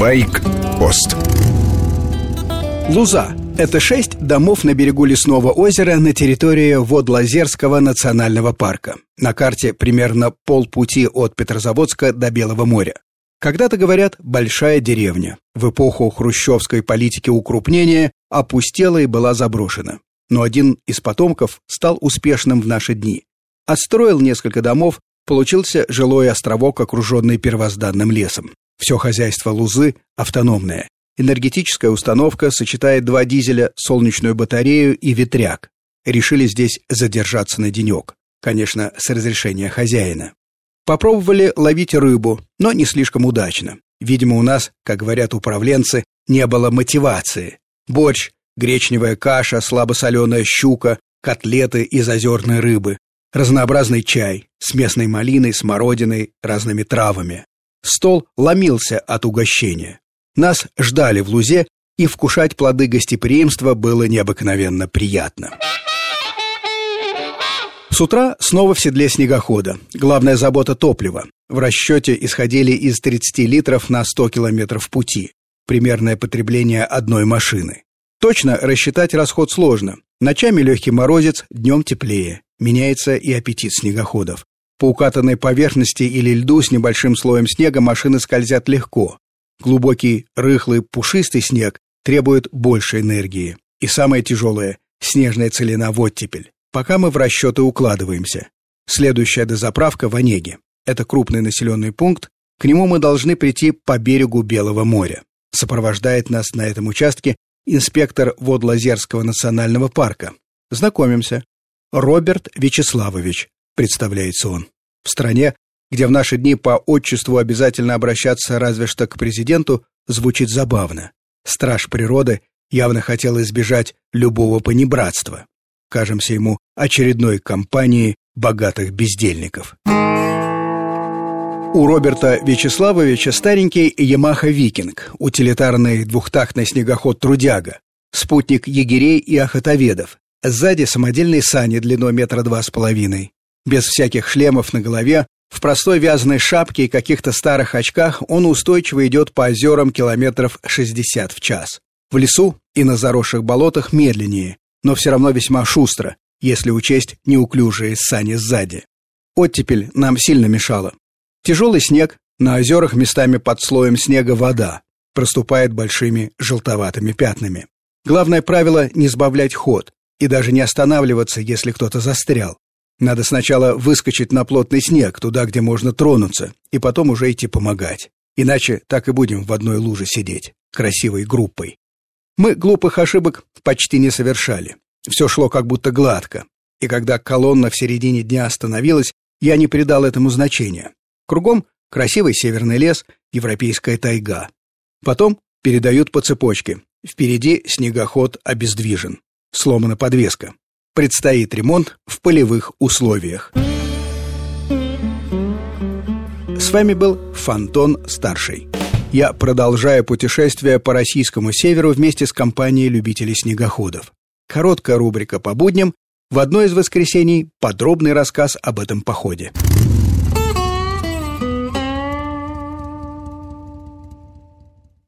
Байк-пост Луза – это шесть домов на берегу лесного озера на территории Водлазерского национального парка. На карте примерно полпути от Петрозаводска до Белого моря. Когда-то, говорят, большая деревня. В эпоху хрущевской политики укрупнения опустела и была заброшена. Но один из потомков стал успешным в наши дни. Отстроил несколько домов, получился жилой островок, окруженный первозданным лесом. Все хозяйство Лузы автономное. Энергетическая установка сочетает два дизеля, солнечную батарею и ветряк. Решили здесь задержаться на денек. Конечно, с разрешения хозяина. Попробовали ловить рыбу, но не слишком удачно. Видимо, у нас, как говорят управленцы, не было мотивации. Борщ, гречневая каша, слабосоленая щука, котлеты из озерной рыбы, разнообразный чай с местной малиной, смородиной, разными травами. Стол ломился от угощения. Нас ждали в лузе, и вкушать плоды гостеприимства было необыкновенно приятно. С утра снова в седле снегохода. Главная забота – топливо. В расчете исходили из 30 литров на 100 километров пути. Примерное потребление одной машины. Точно рассчитать расход сложно. Ночами легкий морозец, днем теплее. Меняется и аппетит снегоходов. По укатанной поверхности или льду с небольшим слоем снега машины скользят легко. Глубокий, рыхлый, пушистый снег требует больше энергии. И самое тяжелое – снежная целина в оттепель пока мы в расчеты укладываемся. Следующая дозаправка в Онеге. Это крупный населенный пункт, к нему мы должны прийти по берегу Белого моря. Сопровождает нас на этом участке инспектор Водлазерского национального парка. Знакомимся. Роберт Вячеславович, представляется он. В стране, где в наши дни по отчеству обязательно обращаться разве что к президенту, звучит забавно. Страж природы явно хотел избежать любого понебратства кажемся ему очередной компанией богатых бездельников. У Роберта Вячеславовича старенький Ямаха Викинг, утилитарный двухтактный снегоход Трудяга, спутник егерей и охотоведов. Сзади самодельные сани длиной метра два с половиной. Без всяких шлемов на голове, в простой вязаной шапке и каких-то старых очках он устойчиво идет по озерам километров 60 в час. В лесу и на заросших болотах медленнее, но все равно весьма шустро, если учесть неуклюжие сани сзади. Оттепель нам сильно мешала. Тяжелый снег, на озерах местами под слоем снега вода, проступает большими желтоватыми пятнами. Главное правило – не сбавлять ход и даже не останавливаться, если кто-то застрял. Надо сначала выскочить на плотный снег, туда, где можно тронуться, и потом уже идти помогать. Иначе так и будем в одной луже сидеть, красивой группой. Мы глупых ошибок почти не совершали. Все шло как будто гладко. И когда колонна в середине дня остановилась, я не придал этому значения. Кругом красивый северный лес, европейская тайга. Потом передают по цепочке. Впереди снегоход обездвижен. Сломана подвеска. Предстоит ремонт в полевых условиях. С вами был Фантон Старший я продолжаю путешествие по российскому северу вместе с компанией любителей снегоходов. Короткая рубрика по будням, в одно из воскресений подробный рассказ об этом походе.